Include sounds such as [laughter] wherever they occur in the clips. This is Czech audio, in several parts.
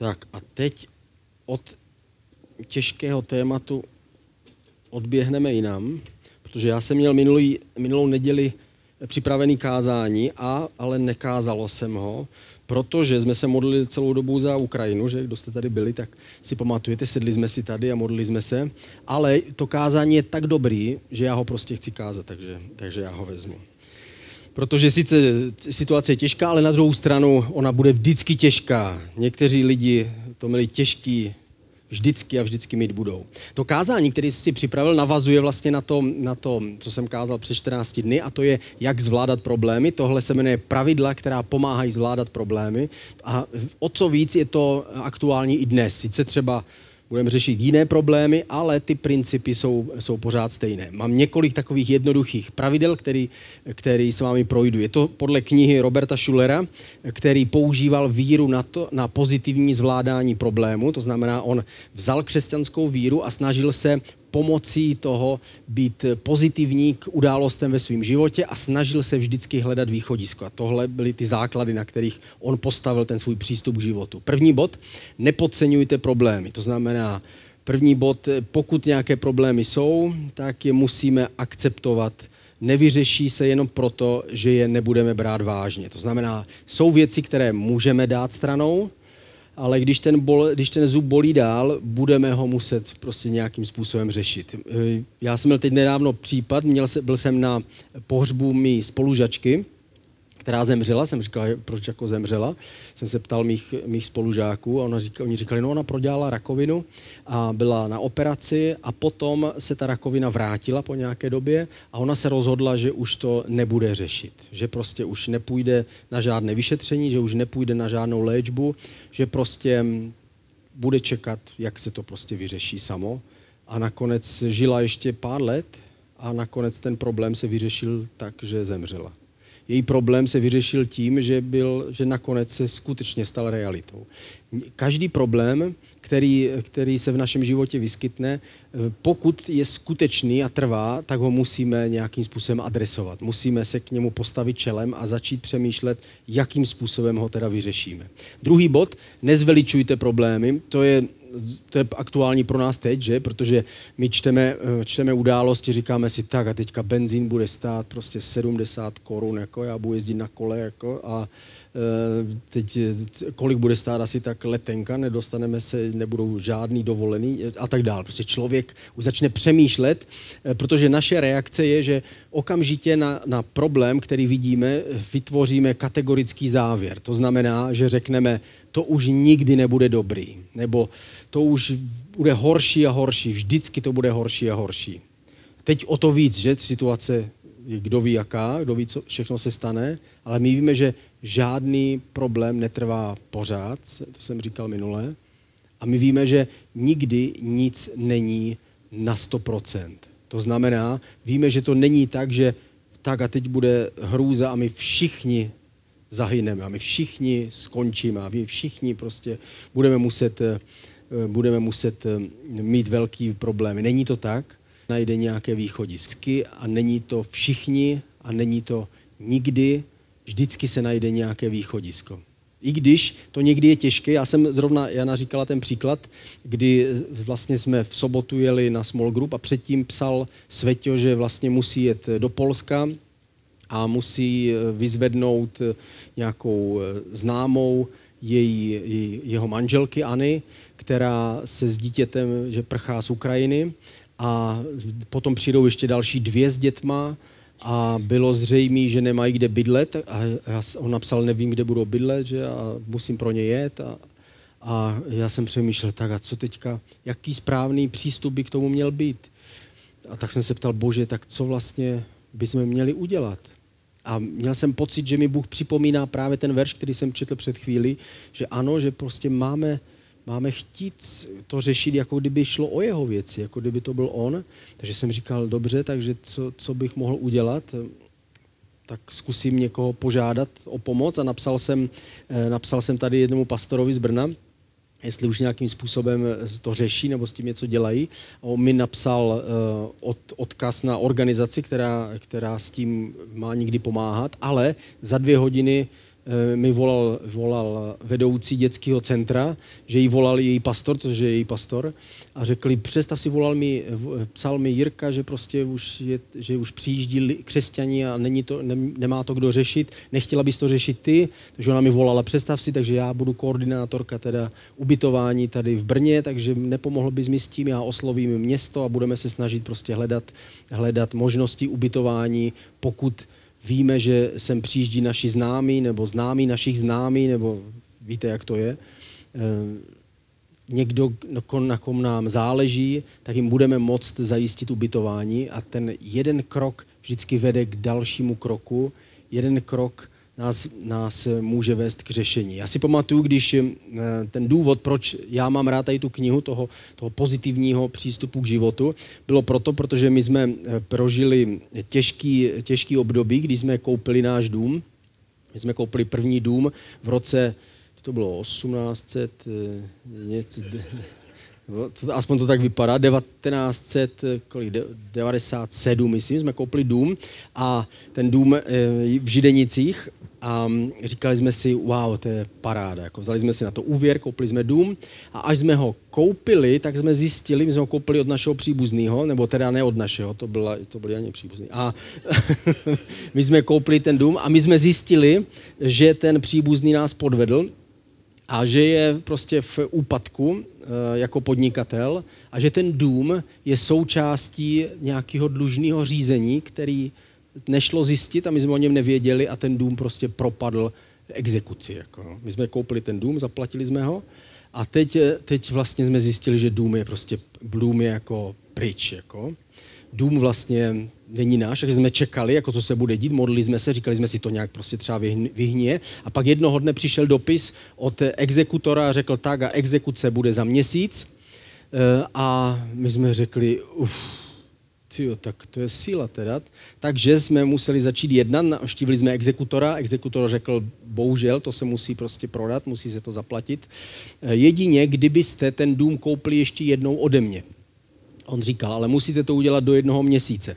Tak a teď od těžkého tématu odběhneme jinam, protože já jsem měl minulý, minulou neděli připravený kázání, a, ale nekázalo jsem ho, protože jsme se modlili celou dobu za Ukrajinu, že kdo jste tady byli, tak si pamatujete, sedli jsme si tady a modlili jsme se, ale to kázání je tak dobrý, že já ho prostě chci kázat, takže, takže já ho vezmu. Protože sice situace je těžká, ale na druhou stranu ona bude vždycky těžká. Někteří lidi to měli těžký vždycky a vždycky mít budou. To kázání, který jsi si připravil, navazuje vlastně na to, na to, co jsem kázal před 14 dny, a to je, jak zvládat problémy. Tohle se jmenuje pravidla, která pomáhají zvládat problémy. A o co víc je to aktuální i dnes. Sice třeba budeme řešit jiné problémy, ale ty principy jsou, jsou pořád stejné. Mám několik takových jednoduchých pravidel, který, který s vámi projdu. Je to podle knihy Roberta Schulera, který používal víru na, to, na pozitivní zvládání problému. To znamená, on vzal křesťanskou víru a snažil se pomocí toho být pozitivní k událostem ve svém životě a snažil se vždycky hledat východisko. A tohle byly ty základy, na kterých on postavil ten svůj přístup k životu. První bod, nepodceňujte problémy. To znamená, první bod, pokud nějaké problémy jsou, tak je musíme akceptovat nevyřeší se jenom proto, že je nebudeme brát vážně. To znamená, jsou věci, které můžeme dát stranou, ale když ten, bol, když ten zub bolí dál, budeme ho muset prostě nějakým způsobem řešit. Eh, já jsem měl teď nedávno případ, měl se, byl jsem na pohřbu mý spolužačky, která zemřela, jsem říkal, proč jako zemřela, jsem se ptal mých, mých spolužáků a ona říkala, oni říkali, no ona prodělala rakovinu a byla na operaci a potom se ta rakovina vrátila po nějaké době a ona se rozhodla, že už to nebude řešit, že prostě už nepůjde na žádné vyšetření, že už nepůjde na žádnou léčbu, že prostě bude čekat, jak se to prostě vyřeší samo. A nakonec žila ještě pár let a nakonec ten problém se vyřešil tak, že zemřela její problém se vyřešil tím, že, byl, že nakonec se skutečně stal realitou. Každý problém, který, který se v našem životě vyskytne, pokud je skutečný a trvá, tak ho musíme nějakým způsobem adresovat. Musíme se k němu postavit čelem a začít přemýšlet, jakým způsobem ho teda vyřešíme. Druhý bod, nezveličujte problémy. To je to je aktuální pro nás teď, že? protože my čteme, eh, čteme události, říkáme si tak a teďka benzín bude stát prostě 70 korun, jako já budu jezdit na kole jako a Eh, teď kolik bude stát asi tak letenka, nedostaneme se, nebudou žádný dovolený a tak dále. Prostě člověk už začne přemýšlet, eh, protože naše reakce je, že okamžitě na, na problém, který vidíme, vytvoříme kategorický závěr. To znamená, že řekneme, to už nikdy nebude dobrý, nebo to už bude horší a horší, vždycky to bude horší a horší. Teď o to víc, že situace kdo ví jaká, kdo ví, co všechno se stane, ale my víme, že žádný problém netrvá pořád, to jsem říkal minule, a my víme, že nikdy nic není na 100%. To znamená, víme, že to není tak, že tak a teď bude hrůza a my všichni zahyneme a my všichni skončíme a my všichni prostě budeme muset, eh, budeme muset eh, mít velký problémy. Není to tak, najde nějaké východisky a není to všichni a není to nikdy, vždycky se najde nějaké východisko. I když to někdy je těžké, já jsem zrovna, Jana říkala ten příklad, kdy vlastně jsme v sobotu jeli na small group a předtím psal Svetio, že vlastně musí jet do Polska a musí vyzvednout nějakou známou její, jeho manželkyAny, která se s dítětem, že prchá z Ukrajiny a potom přijdou ještě další dvě s dětma a bylo zřejmé, že nemají kde bydlet a já, on napsal, nevím, kde budou bydlet, že a musím pro ně jet a, a já jsem přemýšlel, tak a co teďka, jaký správný přístup by k tomu měl být. A tak jsem se ptal, bože, tak co vlastně bychom měli udělat? A měl jsem pocit, že mi Bůh připomíná právě ten verš, který jsem četl před chvíli, že ano, že prostě máme máme chtít to řešit, jako kdyby šlo o jeho věci, jako kdyby to byl on. Takže jsem říkal, dobře, takže co, co bych mohl udělat? tak zkusím někoho požádat o pomoc a napsal jsem, eh, napsal jsem tady jednomu pastorovi z Brna, jestli už nějakým způsobem to řeší nebo s tím něco dělají. A on mi napsal eh, od, odkaz na organizaci, která, která s tím má někdy pomáhat, ale za dvě hodiny eh, mi volal, volal vedoucí dětského centra, že jí volal její pastor, což je její pastor, a řekli, přestav si volal mi, psal mi Jirka, že prostě už, je, že už přijíždí křesťani a není to, ne, nemá to kdo řešit, nechtěla bys to řešit ty, takže ona mi volala, přestav si, takže já budu koordinátorka teda ubytování tady v Brně, takže nepomohl bys mi s tím, já oslovím město a budeme se snažit prostě hledat, hledat možnosti ubytování, pokud víme, že sem přijíždí naši známí nebo známí našich známí, nebo víte, jak to je, eh, někdo, na kom nám záleží, tak jim budeme moct zajistit ubytování a ten jeden krok vždycky vede k dalšímu kroku, jeden krok nás, nás může vést k řešení. Já si pamatuju, když eh, ten důvod, proč já mám rád tady tu knihu toho, toho pozitivního přístupu k životu, bylo proto, protože my jsme eh, prožili těžký, těžký období, kdy jsme koupili náš dům. My jsme koupili první dům v roce, to bylo 1800, eh, něco, aspoň to tak vypadá, 1997, myslím, jsme koupili dům a ten dům v Židenicích a říkali jsme si, wow, to je paráda. Jako vzali jsme si na to úvěr, koupili jsme dům a až jsme ho koupili, tak jsme zjistili, my jsme ho koupili od našeho příbuzného, nebo teda ne od našeho, to, byla, to byl ani příbuzný. A [laughs] my jsme koupili ten dům a my jsme zjistili, že ten příbuzný nás podvedl a že je prostě v úpadku eh, jako podnikatel a že ten dům je součástí nějakého dlužného řízení, který nešlo zjistit a my jsme o něm nevěděli a ten dům prostě propadl exekuci. Jako. No. My jsme koupili ten dům, zaplatili jsme ho a teď, teď vlastně jsme zjistili, že dům je prostě, dům je jako pryč. Jako. Dům vlastně není náš, takže jsme čekali, jako co se bude dít, modlili jsme se, říkali jsme si to nějak prostě třeba vyhně. A pak jednoho dne přišel dopis od exekutora a řekl tak a exekuce bude za měsíc. E, a my jsme řekli, uf, Tyjo, tak to je síla teda. Takže jsme museli začít jednat, navštívili jsme exekutora, exekutor řekl, bohužel, to se musí prostě prodat, musí se to zaplatit. Eh, jedině, kdybyste ten dům koupili ještě jednou ode mě. On říkal, ale musíte to udělat do jednoho měsíce.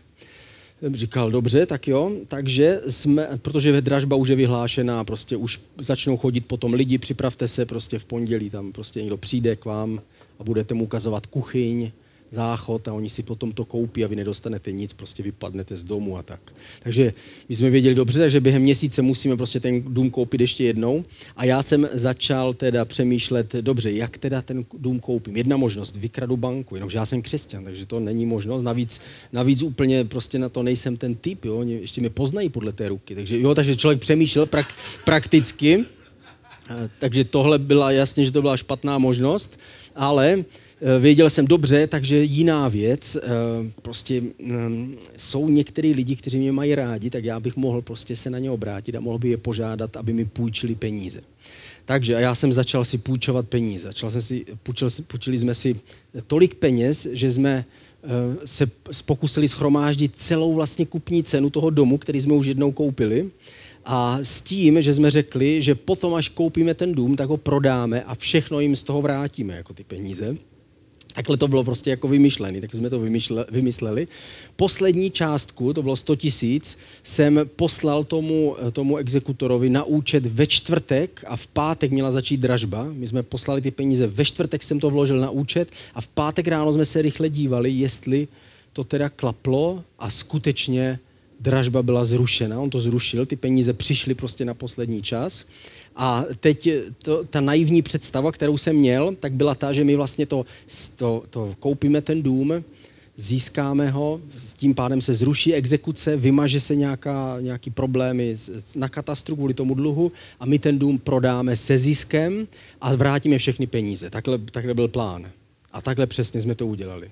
Říkal, dobře, tak jo, takže jsme, protože dražba už je vyhlášená, prostě už začnou chodit potom lidi, připravte se prostě v pondělí, tam prostě někdo přijde k vám a budete mu ukazovat kuchyň, záchod a oni si potom to koupí a vy nedostanete nic, prostě vypadnete z domu a tak. Takže my jsme věděli dobře, takže během měsíce musíme prostě ten dům koupit ještě jednou a já jsem začal teda přemýšlet, dobře, jak teda ten dům koupím. Jedna možnost, vykradu banku, jenomže já jsem křesťan, takže to není možnost. Navíc, navíc úplně prostě na to nejsem ten typ, jo? Oni ještě mě poznají podle té ruky. Takže jo, takže člověk přemýšlel prak, prakticky, takže tohle byla jasně, že to byla špatná možnost, ale Eh, věděl jsem dobře, takže jiná věc, eh, prostě mm, jsou některý lidi, kteří mě mají rádi, tak já bych mohl prostě se na ně obrátit a mohl by je požádat, aby mi půjčili peníze. Takže já jsem začal si půjčovat peníze. Začal jsem si, půjčil, půjčili jsme si tolik peněz, že jsme eh, se pokusili schromáždit celou vlastně kupní cenu toho domu, který jsme už jednou koupili. A s tím, že jsme řekli, že potom, až koupíme ten dům, tak ho prodáme a všechno jim z toho vrátíme, jako ty peníze. Takhle to bylo prostě jako vymyšlené, tak jsme to vymysleli. Poslední částku, to bylo 100 tisíc, jsem poslal tomu, tomu exekutorovi na účet ve čtvrtek a v pátek měla začít dražba. My jsme poslali ty peníze, ve čtvrtek jsem to vložil na účet a v pátek ráno jsme se rychle dívali, jestli to teda klaplo a skutečně dražba byla zrušena. On to zrušil, ty peníze přišly prostě na poslední čas. A teď to, ta naivní představa, kterou jsem měl, tak byla ta, že my vlastně to, to, to koupíme ten dům, získáme ho, s tím pádem se zruší exekuce, vymaže se nějaká, nějaký problémy na katastru kvůli tomu dluhu a my ten dům prodáme se ziskem a vrátíme všechny peníze. Takhle, takhle byl plán. A takhle přesně jsme to udělali.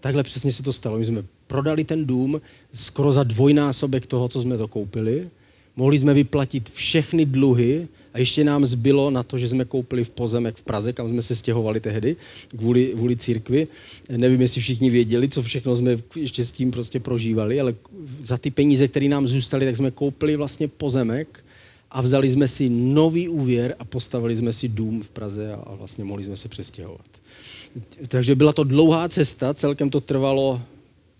Takhle přesně se to stalo. My jsme prodali ten dům skoro za dvojnásobek toho, co jsme to koupili. Mohli jsme vyplatit všechny dluhy a ještě nám zbylo na to, že jsme koupili v pozemek v Praze, kam jsme se stěhovali tehdy, kvůli, kvůli církvi. Nevím, jestli všichni věděli, co všechno jsme ještě s tím prostě prožívali, ale za ty peníze, které nám zůstaly, tak jsme koupili vlastně pozemek a vzali jsme si nový úvěr a postavili jsme si dům v Praze a vlastně mohli jsme se přestěhovat. Takže byla to dlouhá cesta, celkem to trvalo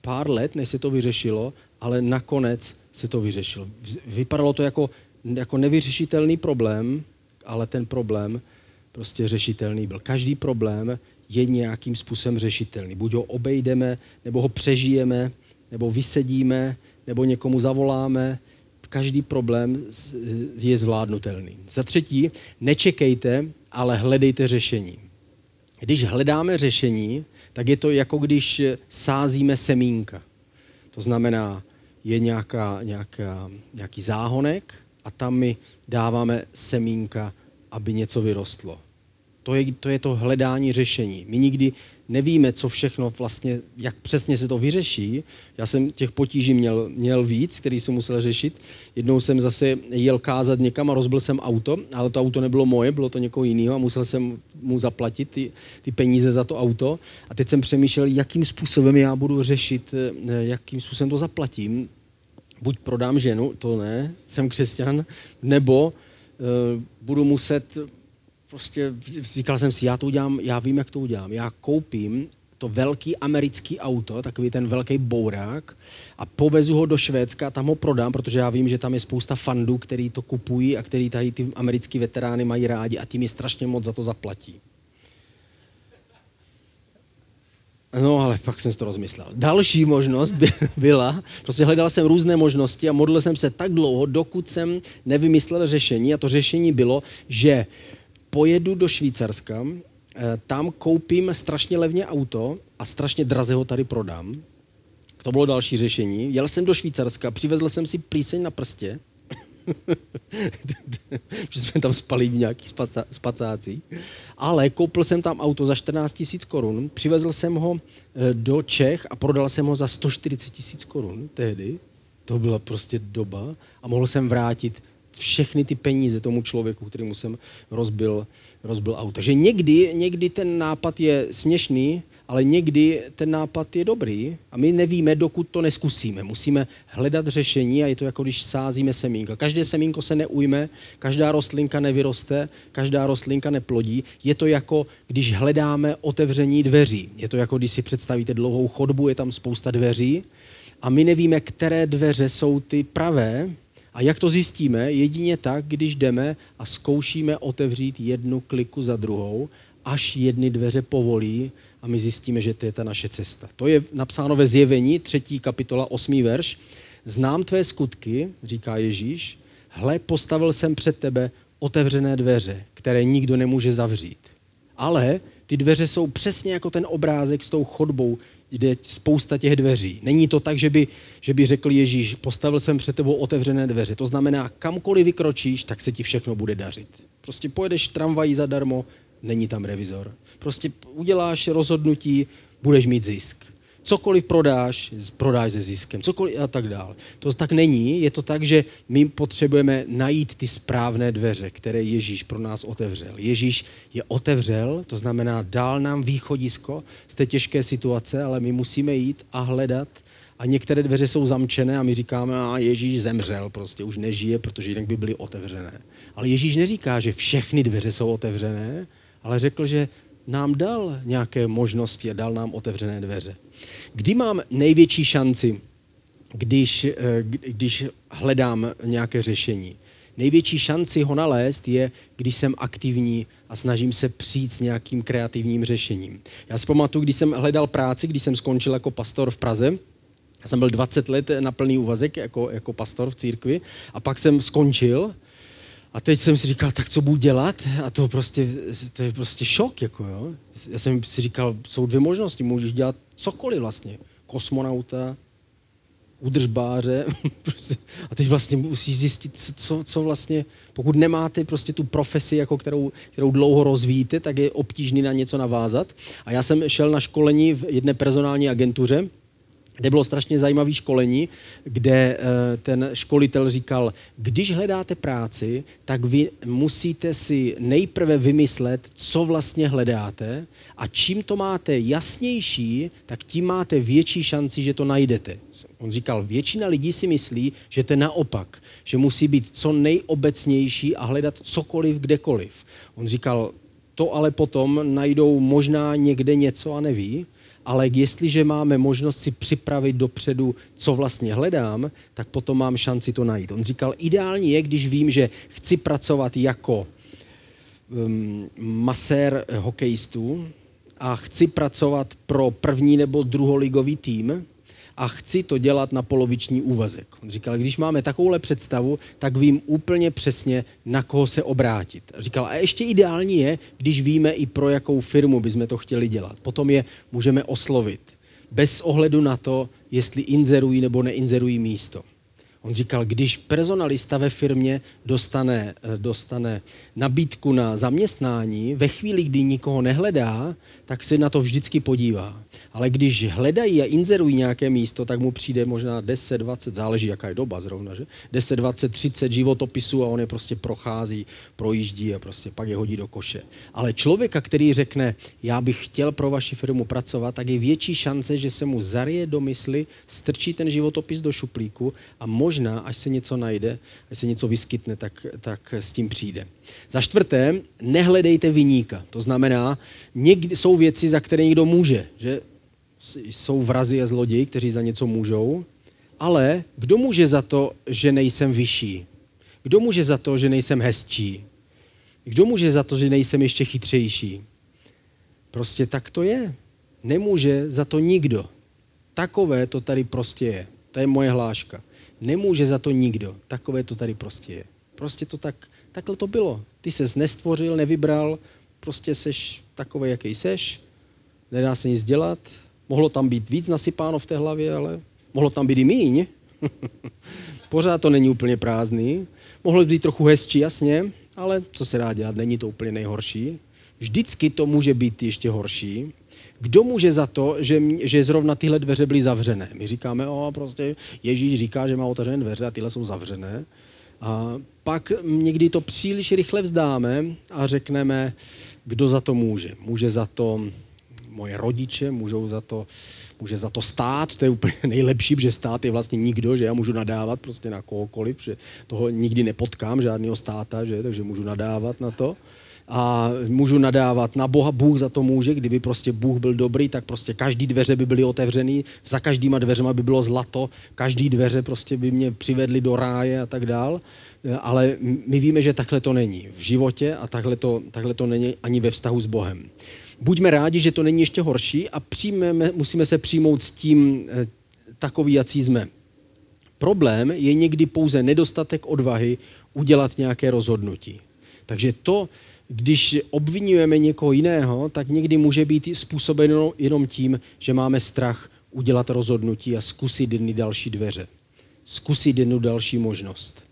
pár let, než se to vyřešilo, ale nakonec se to vyřešilo. Vypadalo to jako jako nevyřešitelný problém, ale ten problém prostě řešitelný byl. Každý problém je nějakým způsobem řešitelný. Buď ho obejdeme, nebo ho přežijeme, nebo vysedíme, nebo někomu zavoláme. Každý problém je zvládnutelný. Za třetí, nečekejte, ale hledejte řešení. Když hledáme řešení, tak je to jako když sázíme semínka. To znamená, je nějaká, nějaká, nějaký záhonek a tam my dáváme semínka, aby něco vyrostlo. To je, to je to hledání řešení. My nikdy nevíme, co všechno vlastně, jak přesně se to vyřeší. Já jsem těch potíží měl, měl víc, který jsem musel řešit. Jednou jsem zase jel kázat někam a rozbil jsem auto, ale to auto nebylo moje, bylo to někoho jiného a musel jsem mu zaplatit ty, ty peníze za to auto. A teď jsem přemýšlel, jakým způsobem já budu řešit, eh, jakým způsobem to zaplatím. Buď prodám ženu, to ne, jsem křesťan, nebo uh, budu muset prostě říkal jsem si, já to udělám, já vím, jak to udělám. Já koupím to velký americký auto, takový ten velký bourák a povezu ho do Švédska a tam ho prodám, protože já vím, že tam je spousta fandů, který to kupují a který tady ty americký veterány mají rádi a tím mi strašně moc za to zaplatí. No, ale pak jsem si to rozmyslel. Další možnost by [laughs] byla, prostě hledal jsem různé možnosti a modlil jsem se tak dlouho, dokud jsem nevymyslel řešení. A to řešení bylo, že pojedu do Švýcarska, eh, tam koupím strašně levně auto a strašně draze ho tady prodám. To bylo další řešení. Jel jsem do Švýcarska, přivezl jsem si plíseň na prstě, [laughs] že jsme tam spali v nějaký spacácí. Ale koupil jsem tam auto za 14 tisíc korun, přivezl jsem ho eh, do Čech a prodal jsem ho za 140 tisíc korun tehdy. To byla prostě doba a mohl jsem vrátit všechny ty peníze tomu člověku, kterýmu jsem rozbil, rozbil auto. Takže někdy, někdy ten nápad je směšný, ale někdy ten nápad je dobrý a my nevíme, dokud to neskusíme. Musíme hledat řešení a je to jako když sázíme semínko. Každé semínko se neujme, každá rostlinka nevyroste, každá rostlinka neplodí. Je to jako když hledáme otevření dveří. Je to jako když si představíte dlouhou chodbu, je tam spousta dveří a my nevíme, které dveře jsou ty pravé, a jak to zjistíme? Jedině tak, když jdeme a zkoušíme otevřít jednu kliku za druhou, až jedny dveře povolí a my zjistíme, že to je ta naše cesta. To je napsáno ve zjevení, třetí kapitola, osmý verš. Znám tvé skutky, říká Ježíš, hle, postavil jsem před tebe otevřené dveře, které nikdo nemůže zavřít. Ale ty dveře jsou přesně jako ten obrázek s tou chodbou, jde spousta těch dveří. Není to tak, že by, že by řekl Ježíš, postavil jsem před tebou otevřené dveře. To znamená, kamkoliv vykročíš, tak se ti všechno bude dařit. Prostě pojedeš tramvají zadarmo, není tam revizor. Prostě uděláš rozhodnutí, budeš mít zisk cokoliv prodáš, prodáš se ziskem, cokoliv a tak dále. To tak není, je to tak, že my potřebujeme najít ty správné dveře, které Ježíš pro nás otevřel. Ježíš je otevřel, to znamená dál nám východisko z té těžké situace, ale my musíme jít a hledat a některé dveře jsou zamčené a my říkáme, a Ježíš zemřel, prostě už nežije, protože jinak by byly otevřené. Ale Ježíš neříká, že všechny dveře jsou otevřené, ale řekl, že nám dal nějaké možnosti a dal nám otevřené dveře. Kdy mám největší šanci, když, eh, když hledám nějaké řešení? Největší šanci ho nalézt je, když jsem aktivní a snažím se přijít s nějakým kreativním řešením. Já si pamatuju, když jsem hledal práci, když jsem skončil jako pastor v Praze, já jsem byl 20 let na plný úvazek jako, jako pastor v církvi a pak jsem skončil a teď jsem si říkal, tak co budu dělat? A to prostě, to je prostě šok, jako jo. Já jsem si říkal, jsou dvě možnosti, můžeš dělat cokoliv vlastně. Kosmonauta, udržbáře. [laughs] Prostě. a teď vlastně musíš zjistit, co, co vlastně, pokud nemáte prostě tu profesi, jako kterou, kterou dlouho rozvíjíte, tak je obtížný na něco navázat. A já jsem šel na školení v jedné personální agentuře, kde bylo strašně zajímavé školení, kde eh, ten školitel říkal, když hledáte práci, tak vy musíte si nejprve vymyslet, co vlastně hledáte a čím to máte jasnější, tak tím máte větší šanci, že to najdete. On říkal, většina lidí si myslí, že to je naopak, že musí být co nejobecnější a hledat cokoliv, kdekoliv. On říkal, to ale potom najdou možná někde něco a neví, ale jestliže máme možnost si připravit dopředu, co vlastně hledám, tak potom mám šanci to najít. On říkal, ideální je, když vím, že chci pracovat jako um, masér hokejistů a chci pracovat pro první nebo druholigový tým, a chci to dělat na poloviční úvazek. On říkal, když máme takovouhle představu, tak vím úplně přesně, na koho se obrátit. Říkal, a ještě ideální je, když víme i pro jakou firmu bychom to chtěli dělat. Potom je můžeme oslovit. Bez ohledu na to, jestli inzerují nebo neinzerují místo. On říkal, když personalista ve firmě dostane, eh, dostane nabídku na zaměstnání, ve chvíli, kdy nikoho nehledá, tak se na to vždycky podívá. Ale když hledají a inzerují nějaké místo, tak mu přijde možná 10, 20, záleží, jaká je doba zrovna, že? 10, 20, 30 životopisů a on je prostě prochází, projíždí a prostě pak je hodí do koše. Ale člověka, který řekne, já bych chtěl pro vaši firmu pracovat, tak je větší šance, že se mu zarije do mysli, strčí ten životopis do šuplíku a možná, až se něco najde, až se něco vyskytne, tak, tak s tím přijde. Za čtvrté, nehledejte vyníka. To znamená, někdy jsou věci, za které někdo může. Že? Jsou vrazy a zloději, kteří za něco můžou, ale kdo může za to, že nejsem vyšší? Kdo může za to, že nejsem hezčí? Kdo může za to, že nejsem ještě chytřejší? Prostě tak to je. Nemůže za to nikdo. Takové to tady prostě je. To je moje hláška. Nemůže za to nikdo. Takové to tady prostě je. Prostě to tak, takhle to bylo. Ty ses nestvořil, nevybral, prostě seš takový, jaký seš, nedá se nic dělat. Mohlo tam být víc nasypáno v té hlavě, ale mohlo tam být i míň. [laughs] Pořád to není úplně prázdný. Mohlo být trochu hezčí, jasně, ale co se dá dělat, není to úplně nejhorší. Vždycky to může být ještě horší. Kdo může za to, že, že zrovna tyhle dveře byly zavřené? My říkáme, o, prostě Ježíš říká, že má otevřené dveře a tyhle jsou zavřené. A pak někdy to příliš rychle vzdáme a řekneme, kdo za to může. Může za to moje rodiče, můžou za to, může za to stát, to je úplně [laughs] nejlepší, že stát je vlastně nikdo, že já můžu nadávat prostě na kohokoliv, že toho nikdy nepotkám, žádného státa, že, takže můžu nadávat na to a můžu nadávat na Boha, Bůh za to může, kdyby prostě Bůh byl dobrý, tak prostě každý dveře by byly otevřený, za každýma dveřema by bylo zlato, každý dveře prostě by mě přivedli do ráje a tak dál, ale my víme, že takhle to není v životě a takhle to, takhle to není ani ve vztahu s Bohem. Buďme rádi, že to není ještě horší a přijmeme, musíme se přijmout s tím eh, takový, jací jsme. Problém je někdy pouze nedostatek odvahy udělat nějaké rozhodnutí. Takže to, když obvinujeme někoho jiného, tak někdy může být způsobeno jenom tím, že máme strach udělat rozhodnutí a zkusit jedny další dveře. Zkusit jednu další možnost.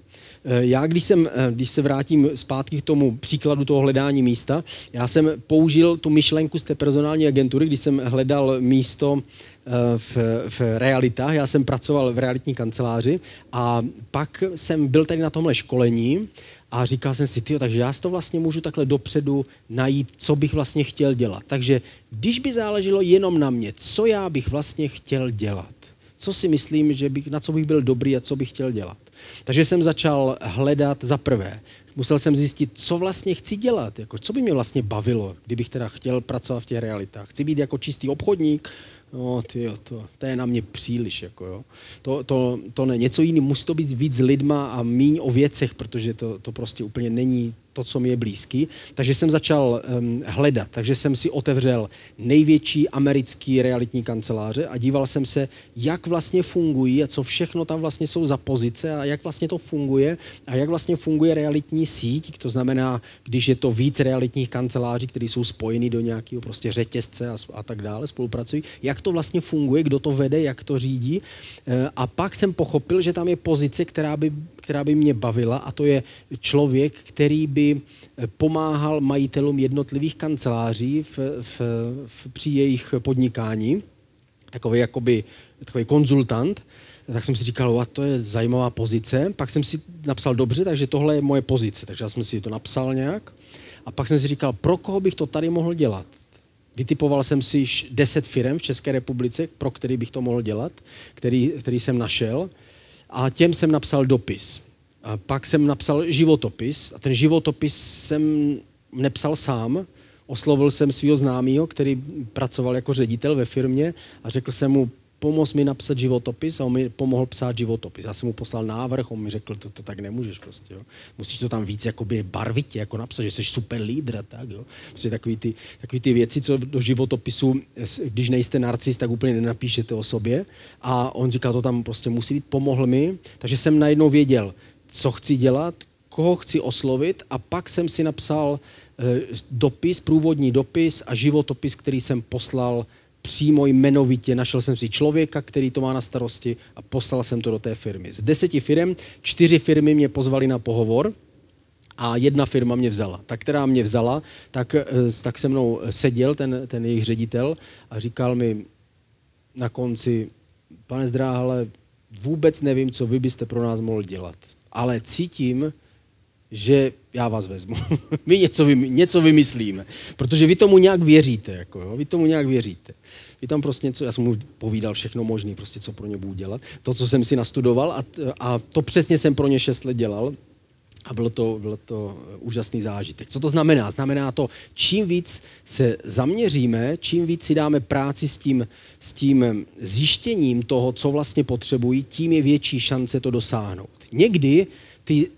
Eh, já, když, jsem, eh, když se vrátím zpátky k tomu příkladu toho hledání místa, já jsem použil tu myšlenku z té personální agentury, když jsem hledal místo eh, v, v realitách. Já jsem pracoval v realitní kanceláři a pak jsem byl tady na tomhle školení a říkal jsem si, tyjo, takže já si to vlastně můžu takhle dopředu najít, co bych vlastně chtěl dělat. Takže když by záleželo jenom na mě, co já bych vlastně chtěl dělat, co si myslím, že bych, na co bych byl dobrý a co bych chtěl dělat. Takže jsem začal hledat za prvé. Musel jsem zjistit, co vlastně chci dělat, jako, co by mě vlastně bavilo, kdybych teda chtěl pracovat v těch realitách. Chci být jako čistý obchodník, No, tyjo, to, to je na mě příliš. Jako, jo. To, to, to ne. Něco jiného, musí to být víc s lidma a míň o věcech, protože to, to prostě úplně není to, co mi je blízký. Takže jsem začal um, hledat, takže jsem si otevřel největší americký realitní kanceláře a díval jsem se, jak vlastně fungují a co všechno tam vlastně jsou za pozice a jak vlastně to funguje a jak vlastně funguje realitní síť, to znamená, když je to víc realitních kanceláří, které jsou spojeny do nějakého prostě řetězce a, a tak dále, spolupracují, jak to vlastně funguje, kdo to vede, jak to řídí. E, a pak jsem pochopil, že tam je pozice, která by, která by mě bavila a to je člověk, který by pomáhal majitelům jednotlivých kanceláří v, v, v, při jejich podnikání, takový jakoby, takový konzultant, tak jsem si říkal, a to je zajímavá pozice. Pak jsem si napsal dobře, takže tohle je moje pozice. Takže já jsem si to napsal nějak. A pak jsem si říkal, pro koho bych to tady mohl dělat? Vytipoval jsem si 10 firm v České republice, pro který bych to mohl dělat, který, který jsem našel. A těm jsem napsal dopis. A pak jsem napsal životopis a ten životopis jsem nepsal sám, oslovil jsem svého známého, který pracoval jako ředitel ve firmě a řekl jsem mu, pomoz mi napsat životopis a on mi pomohl psát životopis. Já jsem mu poslal návrh, on mi řekl, to, to tak nemůžeš prostě, jo. Musíš to tam víc jakoby barvitě jako napsat, že jsi super lídr a tak, jo. Prostě takový ty, takový ty věci, co do životopisu, když nejste narcis, tak úplně nenapíšete o sobě. A on říkal, to tam prostě musí být, pomohl mi, takže jsem najednou věděl, co chci dělat, koho chci oslovit a pak jsem si napsal eh, dopis, průvodní dopis a životopis, který jsem poslal přímo jmenovitě. Našel jsem si člověka, který to má na starosti a poslal jsem to do té firmy. Z deseti firm, čtyři firmy mě pozvali na pohovor a jedna firma mě vzala. Ta, která mě vzala, tak, eh, tak se mnou seděl ten, ten jejich ředitel a říkal mi na konci, pane Zdráhale, vůbec nevím, co vy byste pro nás mohl dělat, ale cítím, že já vás vezmu. [laughs] My něco, něco vymyslíme. Protože vy tomu nějak věříte. Jako, jo? Vy tomu nějak věříte. Vy tam prostě něco, já jsem mu povídal všechno možné, prostě co pro ně budu dělat. To, co jsem si nastudoval a, a to přesně jsem pro ně šest let dělal. A bylo to, bylo to úžasný zážitek. Co to znamená? Znamená to, čím víc se zaměříme, čím víc si dáme práci s tím, s tím zjištěním toho, co vlastně potřebují, tím je větší šance to dosáhnout. Někdy ty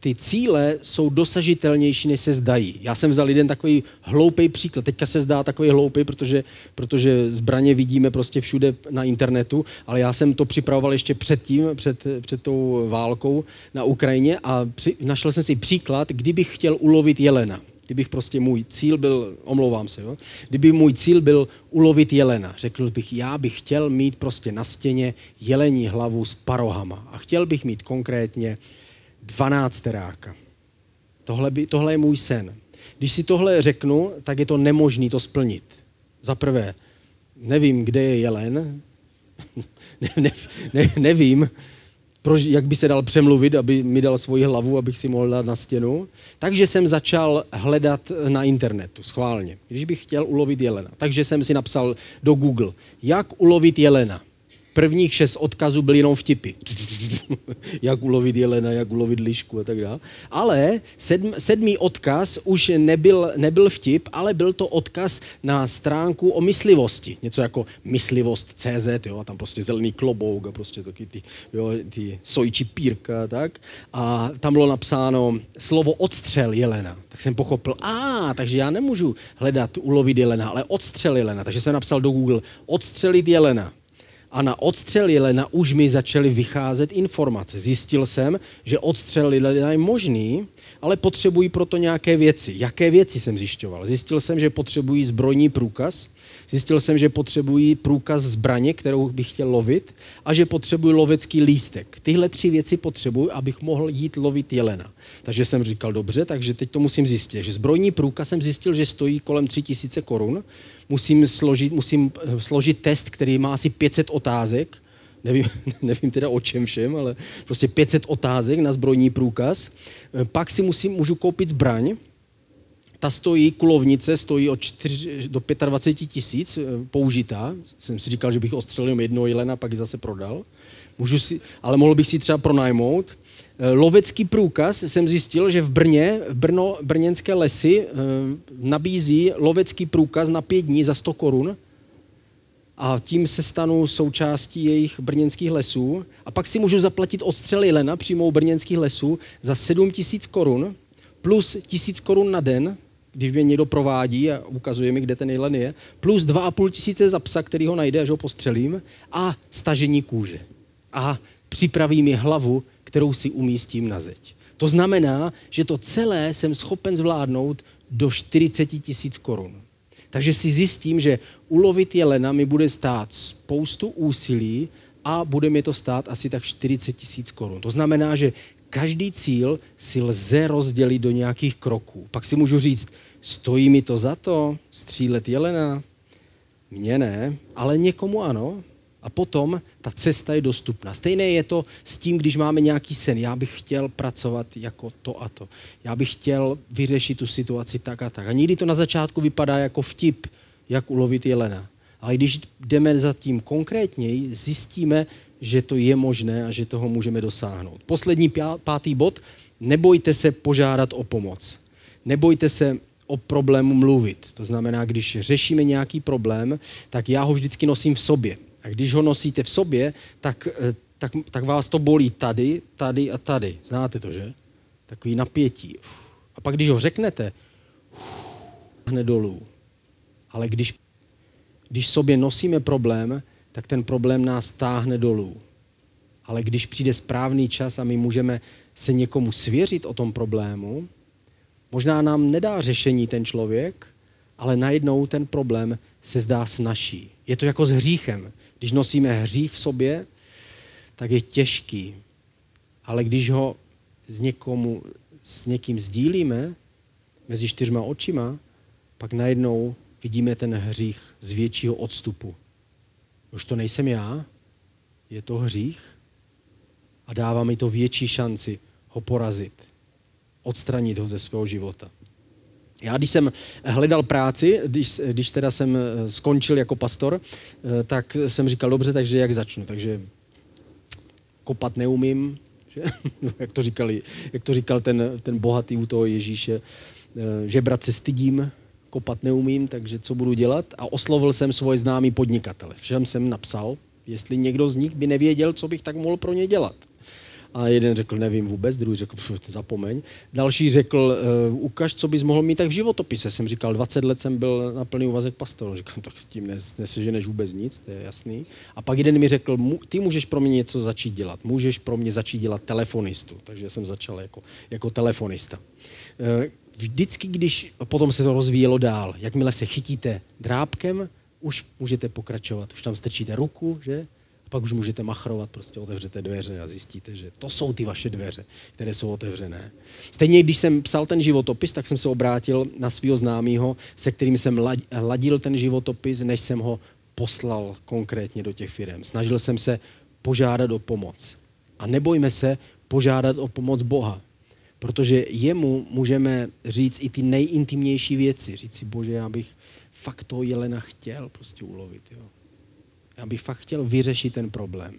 ty cíle jsou dosažitelnější, než se zdají. Já jsem vzal jeden takový hloupý příklad. Teďka se zdá takový hloupý, protože, protože zbraně vidíme prostě všude na internetu, ale já jsem to připravoval ještě předtím, před, před tou válkou na Ukrajině a při, našel jsem si příklad, kdybych chtěl ulovit jelena. Kdybych prostě můj cíl byl, omlouvám se, jo? kdyby můj cíl byl ulovit jelena, řekl bych, já bych chtěl mít prostě na stěně jelení hlavu s parohama a chtěl bych mít konkrétně dvanácteráka. Tohle, by, tohle je můj sen. Když si tohle řeknu, tak je to nemožné to splnit. Za prvé, nevím, kde je jelen, [laughs] ne, ne, ne, nevím, proč, jak by se dal přemluvit, aby mi dal svoji hlavu, abych si mohl dát na stěnu. Takže jsem začal hledat na internetu, schválně, když bych chtěl ulovit jelena. Takže jsem si napsal do Google, jak ulovit jelena prvních šest odkazů byly jenom vtipy. [laughs] jak ulovit jelena, jak ulovit lišku a tak dále. Ale sedm, sedmý odkaz už nebyl, nebyl vtip, ale byl to odkaz na stránku o myslivosti. Něco jako myslivost CZ, jo, a tam prostě zelený klobouk a prostě taky ty, jo, ty sojčí pírka a tak. A tam bylo napsáno slovo odstřel jelena. Tak jsem pochopil, a, takže já nemůžu hledat ulovit jelena, ale odstřel jelena. Takže jsem napsal do Google odstřelit jelena a na odstřel jelena už mi začaly vycházet informace. Zjistil jsem, že odstřel jelena je možný, ale potřebují proto nějaké věci. Jaké věci jsem zjišťoval? Zjistil jsem, že potřebují zbrojní průkaz, zjistil jsem, že potřebují průkaz zbraně, kterou bych chtěl lovit, a že potřebuji lovecký lístek. Tyhle tři věci potřebuji, abych mohl jít lovit jelena. Takže jsem říkal, dobře, takže teď to musím zjistit. Že zbrojní průkaz jsem zjistil, že stojí kolem 3000 korun, musím složit, musím eh, složit test, který má asi 500 otázek, nevím, [laughs] nevím teda o čem všem, ale prostě 500 otázek na zbrojní průkaz. Eh, pak si musím, můžu koupit zbraň, ta stojí, kulovnice stojí od 4 do 25 tisíc eh, použitá. Jsem si říkal, že bych ostřelil jedno jelena, pak ji zase prodal. Můžu si, ale mohl bych si třeba pronajmout. Eh, lovecký průkaz jsem zjistil, že v Brně, v Brno, brněnské lesy eh, nabízí lovecký průkaz na pět dní za 100 korun a tím se stanu součástí jejich brněnských lesů. A pak si můžu zaplatit odstřel jelena přímo u brněnských lesů za 7 tisíc korun plus tisíc korun na den, když mě někdo provádí a ukazuje mi, kde ten jelen je, plus 2,5 tisíce za psa, který ho najde, až ho postřelím, a stažení kůže. A připraví mi hlavu kterou si umístím na zeď. To znamená, že to celé jsem schopen zvládnout do 40 tisíc korun. Takže si zjistím, že ulovit jelena mi bude stát spoustu úsilí a bude mi to stát asi tak 40 tisíc korun. To znamená, že každý cíl si lze rozdělit do nějakých kroků. Pak si můžu říct, stojí mi to za to střílet jelena? Mně ne, ale někomu ano. A potom ta cesta je dostupná. Stejné je to s tím, když máme nějaký sen. Já bych chtěl pracovat jako to a to. Já bych chtěl vyřešit tu situaci tak a tak. A někdy to na začátku vypadá jako vtip, jak ulovit jelena. Ale když jdeme za tím konkrétněji, zjistíme, že to je možné a že toho můžeme dosáhnout. Poslední pátý bod. Nebojte se požádat o pomoc. Nebojte se o problému mluvit. To znamená, když řešíme nějaký problém, tak já ho vždycky nosím v sobě. A když ho nosíte v sobě, tak, eh, tak, tak vás to bolí tady, tady a tady. Znáte to, že? Takový napětí. A pak, když ho řeknete, hned dolů. Ale když, když sobě nosíme problém, tak ten problém nás táhne dolů. Ale když přijde správný čas a my můžeme se někomu svěřit o tom problému, možná nám nedá řešení ten člověk, ale najednou ten problém se zdá snažší. Je to jako s hříchem. Když nosíme hřích v sobě, tak je těžký. Ale když ho s, někomu, s někým sdílíme mezi čtyřma očima, pak najednou vidíme ten hřích z většího odstupu. Už to nejsem já, je to hřích a dává mi to větší šanci ho porazit, odstranit ho ze svého života. Já, když jsem hledal práci, když, když teda jsem eh, skončil jako pastor, eh, tak jsem říkal, dobře, takže jak začnu? Takže kopat neumím, že? [laughs] jak, to říkali, jak to říkal ten, ten bohatý u toho Ježíše, eh, žebrat se stydím, kopat neumím, takže co budu dělat? A oslovil jsem svoje známý podnikatele. Všem jsem napsal, jestli někdo z nich by nevěděl, co bych tak mohl pro ně dělat. A jeden řekl, nevím vůbec, druhý řekl, zapomeň. Další řekl, uh, ukaž, co bys mohl mít tak v životopise. Jsem říkal, 20 let jsem byl na plný úvazek pastor. Říkal, tak s tím nes, neseženeš vůbec nic, to je jasný. A pak jeden mi řekl, ty můžeš pro mě něco začít dělat, můžeš pro mě začít dělat telefonistu. Takže jsem začal jako, jako telefonista. Uh, vždycky, když potom se to rozvíjelo dál, jakmile se chytíte drábkem, už můžete pokračovat, už tam strčíte ruku, že? A pak už můžete machrovat, prostě otevřete dveře a zjistíte, že to jsou ty vaše dveře, které jsou otevřené. Stejně, když jsem psal ten životopis, tak jsem se obrátil na svého známého, se kterým jsem ladil ten životopis, než jsem ho poslal konkrétně do těch firm. Snažil jsem se požádat o pomoc. A nebojme se požádat o pomoc Boha, protože jemu můžeme říct i ty nejintimnější věci. Říct si, bože, já bych fakt toho jelena chtěl prostě ulovit. Jo. Já bych fakt chtěl vyřešit ten problém.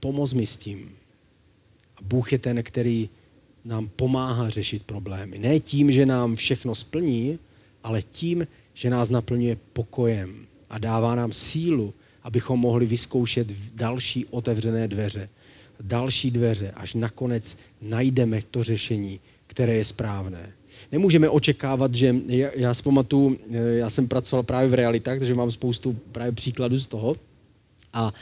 Pomoz mi s tím. A Bůh je ten, který nám pomáhá řešit problémy. Ne tím, že nám všechno splní, ale tím, že nás naplňuje pokojem a dává nám sílu, abychom mohli vyzkoušet další otevřené dveře. Další dveře, až nakonec najdeme to řešení, které je správné. Nemůžeme očekávat, že já, já si pamatuju, eh, já jsem pracoval právě v realitách, takže mám spoustu právě příkladů z toho. A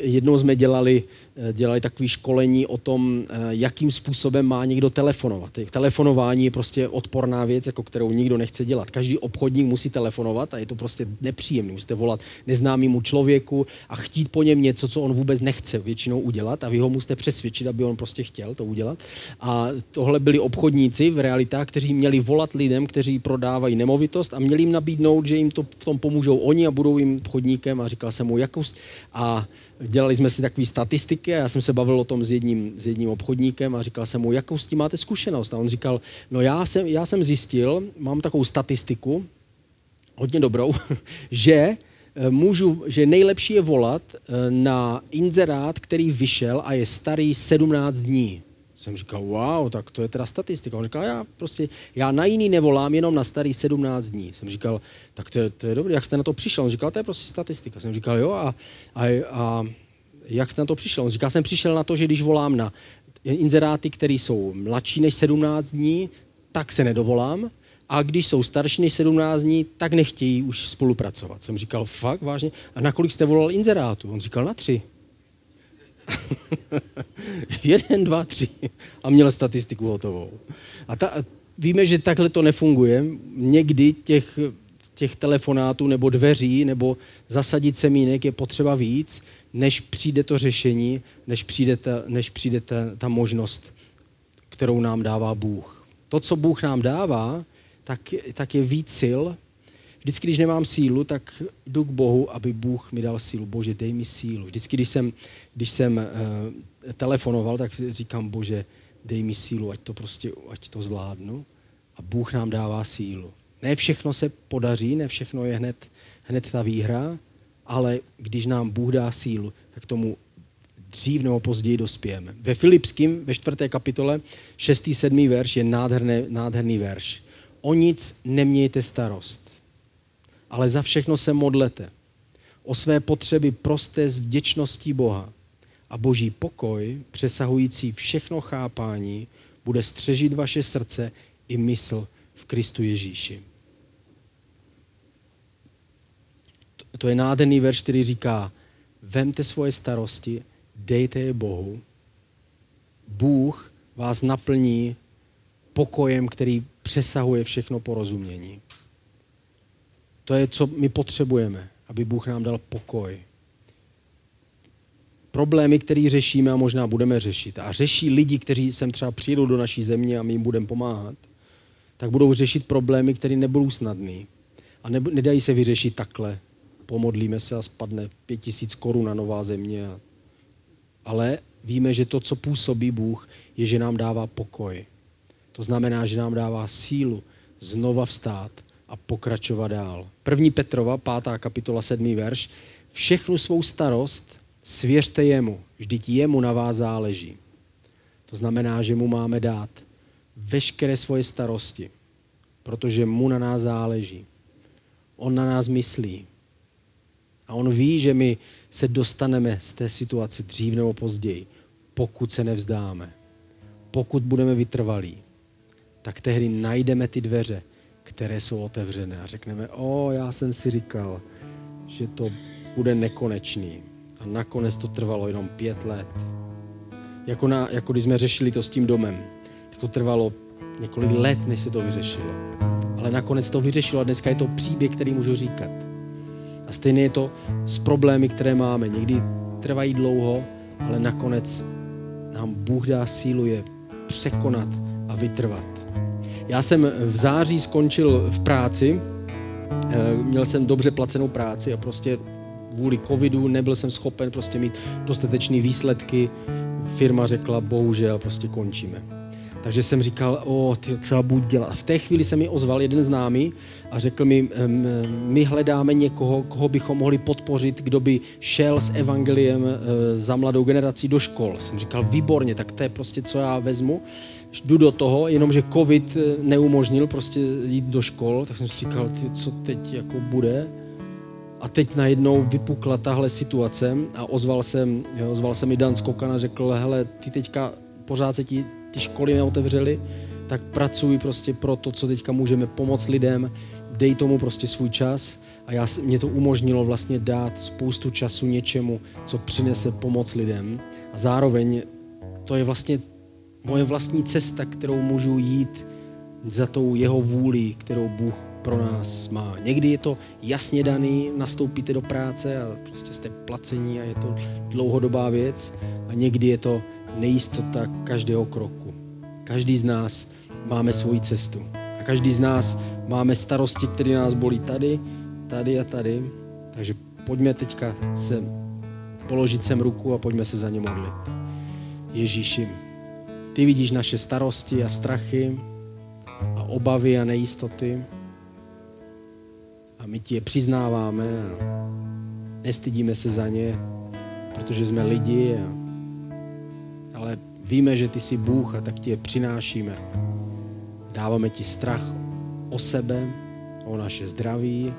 jednou jsme dělali, eh, dělali takové školení o tom, eh, jakým způsobem má někdo telefonovat. Telefonování je prostě odporná věc, jako kterou nikdo nechce dělat. Každý obchodník musí telefonovat a je to prostě nepříjemné. Musíte volat neznámému člověku a chtít po něm něco, co on vůbec nechce většinou udělat a vy ho musíte přesvědčit, aby on prostě chtěl to udělat. A tohle byli obchodníci v realitách, kteří měli volat lidem, kteří prodávají nemovitost a měli jim nabídnout, že jim to v tom pomůžou oni a budou jim obchodníkem a říkal jsem mu, jakou a dělali jsme si takové statistiky a já jsem se bavil o tom s jedním, s jedním obchodníkem a říkal jsem mu, jakou s tím máte zkušenost. A on říkal, no já jsem, já jsem zjistil, mám takovou statistiku, hodně dobrou, [laughs] že eh, můžu, že nejlepší je volat eh, na inzerát, který vyšel a je starý 17 dní. Jsem říkal, wow, tak to je teda statistika. On říkal, já prostě, já na jiný nevolám, jenom na starý 17 dní. Jsem říkal, tak to je, to je dobré, jak jste na to přišel? On říkal, to je prostě statistika. Jsem říkal, jo, a, a, a jak jste na to přišel? On říkal, jsem přišel na to, že když volám na inzeráty, které jsou mladší než 17 dní, tak se nedovolám. A když jsou starší než 17 dní, tak nechtějí už spolupracovat. Jsem říkal, fakt, vážně? A na kolik jste volal inzerátu? On říkal, na tři. [laughs] Jeden, dva, tři. A měl statistiku hotovou. A ta, víme, že takhle to nefunguje. Někdy těch, těch telefonátů nebo dveří nebo zasadit semínek je potřeba víc, než přijde to řešení, než přijde ta, než přijde ta, ta možnost, kterou nám dává Bůh. To, co Bůh nám dává, tak, tak je víc sil, Vždycky, když nemám sílu, tak jdu k Bohu, aby Bůh mi dal sílu. Bože, dej mi sílu. Vždycky, když jsem, když jsem uh, telefonoval, tak říkám, Bože, dej mi sílu, ať to prostě, ať to zvládnu. A Bůh nám dává sílu. Ne všechno se podaří, ne všechno je hned, hned ta výhra, ale když nám Bůh dá sílu, tak tomu dřív nebo později dospějeme. Ve Filipským, ve čtvrté kapitole, 6. 7. verš je nádherný, nádherný verš. O nic nemějte starost, ale za všechno se modlete. O své potřeby proste s vděčností Boha. A boží pokoj, přesahující všechno chápání, bude střežit vaše srdce i mysl v Kristu Ježíši. To je nádherný verš, který říká, vemte svoje starosti, dejte je Bohu. Bůh vás naplní pokojem, který přesahuje všechno porozumění. To je, co my potřebujeme, aby Bůh nám dal pokoj. Problémy, které řešíme a možná budeme řešit, a řeší lidi, kteří sem třeba přijdou do naší země a my jim budeme pomáhat, tak budou řešit problémy, které nebudou snadné. A ne, nedají se vyřešit takhle. Pomodlíme se a spadne pět tisíc korun na nová země. Ale víme, že to, co působí Bůh, je, že nám dává pokoj. To znamená, že nám dává sílu znova vstát a pokračovat dál. První Petrova, pátá kapitola, sedmý verš. Všechnu svou starost svěřte jemu, vždyť jemu na vás záleží. To znamená, že mu máme dát veškeré svoje starosti, protože mu na nás záleží. On na nás myslí. A on ví, že my se dostaneme z té situace dřív nebo později, pokud se nevzdáme. Pokud budeme vytrvalí, tak tehdy najdeme ty dveře, které jsou otevřené a řekneme, o, já jsem si říkal, že to bude nekonečný. A nakonec to trvalo jenom pět let. Jako, na, jako když jsme řešili to s tím domem to trvalo několik let, než se to vyřešilo. Ale nakonec to vyřešilo a dneska je to příběh, který můžu říkat. A stejně je to s problémy, které máme. Někdy trvají dlouho, ale nakonec nám Bůh dá sílu je překonat a vytrvat. Já jsem v září skončil v práci, eh, měl jsem dobře placenou práci a prostě kvůli covidu nebyl jsem schopen prostě mít dostatečné výsledky. Firma řekla, bohužel, prostě končíme. Takže jsem říkal, o, ty, co já budu dělat. V té chvíli se mi ozval jeden známý a řekl mi, my hledáme někoho, koho bychom mohli podpořit, kdo by šel s evangeliem eh, za mladou generací do škol. Jsem říkal, výborně, tak to je prostě, co já vezmu. Jdu do toho, jenomže covid eh, neumožnil prostě jít do škol, tak jsem si říkal, ty, co teď jako bude. A teď najednou vypukla tahle situace a ozval jsem, ozval se mi Dan Skokan a řekl, hele, ty teďka pořád se ti ty školy neotevřely, tak pracuji prostě pro to, co teďka můžeme pomoct lidem, dej tomu prostě svůj čas a já, mě to umožnilo vlastně dát spoustu času něčemu, co přinese pomoc lidem. A zároveň to je vlastně moje vlastní cesta, kterou můžu jít za tou jeho vůli, kterou Bůh pro nás má. Někdy je to jasně daný, nastoupíte do práce a prostě jste placení a je to dlouhodobá věc. A někdy je to nejistota každého kroku. Každý z nás máme svoji cestu. A každý z nás máme starosti, které nás bolí tady, tady a tady. Takže pojďme teďka se položit sem ruku a pojďme se za ně modlit. Ježíši, ty vidíš naše starosti a strachy a obavy a nejistoty a my ti je přiznáváme a nestydíme se za ně, protože jsme lidi a ale víme, že ty jsi Bůh a tak ti je přinášíme. Dáváme ti strach o sebe, o naše zdraví,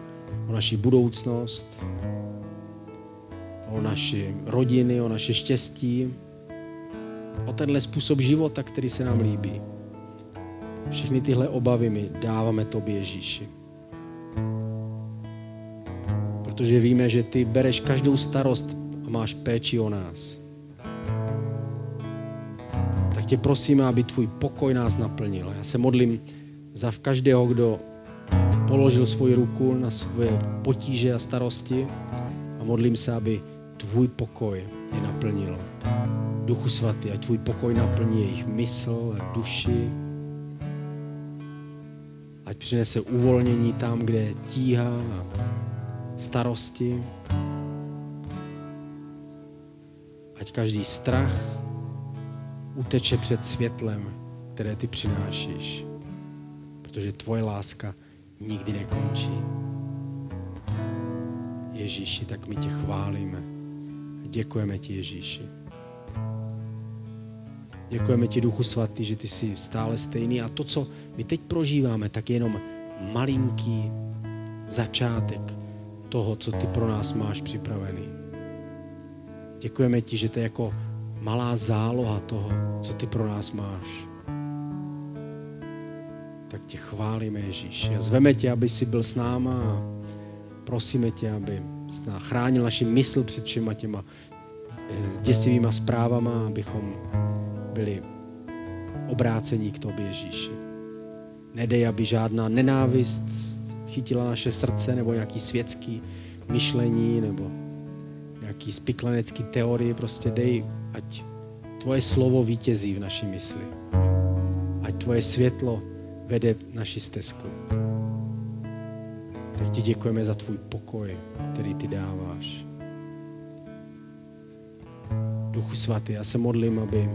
o naši budoucnost, o naše rodiny, o naše štěstí, o tenhle způsob života, který se nám líbí. Všechny tyhle obavy my dáváme tobě, Ježíši. Protože víme, že ty bereš každou starost a máš péči o nás tě prosíme, aby tvůj pokoj nás naplnil. Já se modlím za každého, kdo položil svoji ruku na svoje potíže a starosti a modlím se, aby tvůj pokoj je naplnil. Duchu svatý, ať tvůj pokoj naplní jejich mysl a duši. Ať přinese uvolnění tam, kde je tíha a starosti. Ať každý strach uteče před světlem, které ty přinášíš. Protože tvoje láska nikdy nekončí. Ježíši, tak my tě chválíme. Děkujeme ti, Ježíši. Děkujeme ti, Duchu Svatý, že ty jsi stále stejný a to, co my teď prožíváme, tak je jenom malinký začátek toho, co ty pro nás máš připravený. Děkujeme ti, že to je jako malá záloha toho, co ty pro nás máš. Tak tě chválíme, Ježíš. A zveme tě, aby jsi byl s náma a prosíme tě, aby chránil naši mysl před všema těma eh, děsivýma zprávama, abychom byli obrácení k tobě, Ježíši. Nedej, aby žádná nenávist chytila naše srdce nebo nějaký světský myšlení nebo nějaký spiklenecký teorie. Prostě dej, ať tvoje slovo vítězí v naší mysli. Ať tvoje světlo vede naši stezku. Tak ti děkujeme za tvůj pokoj, který ty dáváš. Duchu svatý, já se modlím, aby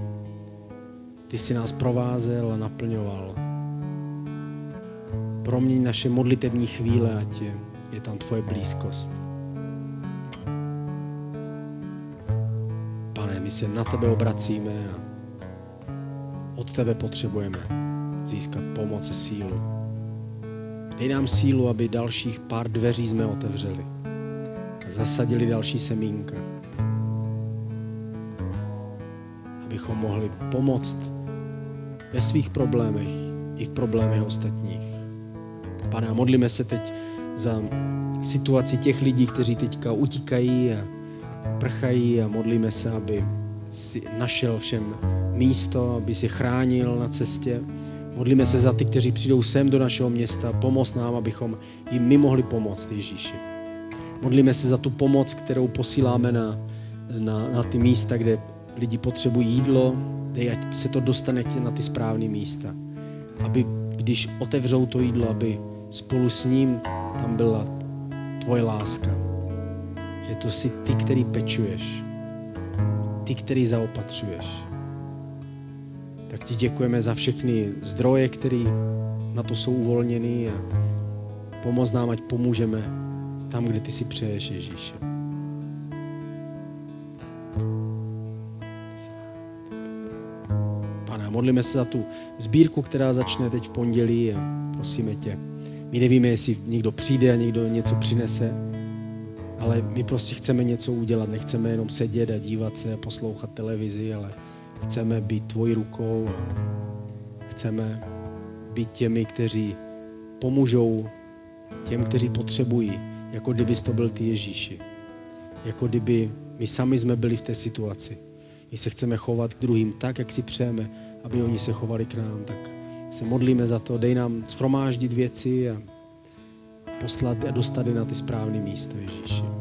ty si nás provázel a naplňoval. Proměň naše modlitební chvíle, ať je, je tam tvoje blízkost. Se na tebe obracíme a od tebe potřebujeme získat pomoc a sílu. Dej nám sílu, aby dalších pár dveří jsme otevřeli a zasadili další semínka. Abychom mohli pomoct ve svých problémech i v problémech ostatních. Pane, modlíme se teď za situaci těch lidí, kteří teďka utíkají a prchají a modlíme se, aby si našel všem místo, aby si chránil na cestě. Modlíme se za ty, kteří přijdou sem do našeho města, pomoc nám, abychom jim my mohli pomoct, Ježíši. Modlíme se za tu pomoc, kterou posíláme na, na, na ty místa, kde lidi potřebují jídlo, dej, ať se to dostane na ty správné místa. Aby když otevřou to jídlo, aby spolu s ním tam byla tvoje láska. Že to jsi ty, který pečuješ. Ty, který zaopatřuješ. Tak ti děkujeme za všechny zdroje, které na to jsou uvolněny a pomoz nám, ať pomůžeme tam, kde ty si přeješ, Ježíše. Pane, modlíme se za tu sbírku, která začne teď v pondělí a prosíme tě. My nevíme, jestli někdo přijde a někdo něco přinese, ale my prostě chceme něco udělat. Nechceme jenom sedět a dívat se a poslouchat televizi, ale chceme být tvojí rukou a chceme být těmi, kteří pomůžou těm, kteří potřebují, jako kdybys to byl ty Ježíši. Jako kdyby my sami jsme byli v té situaci. My se chceme chovat k druhým tak, jak si přejeme, aby oni se chovali k nám, tak se modlíme za to, dej nám schromáždit věci a poslat a dostat je na ty správné místo, Ježíši.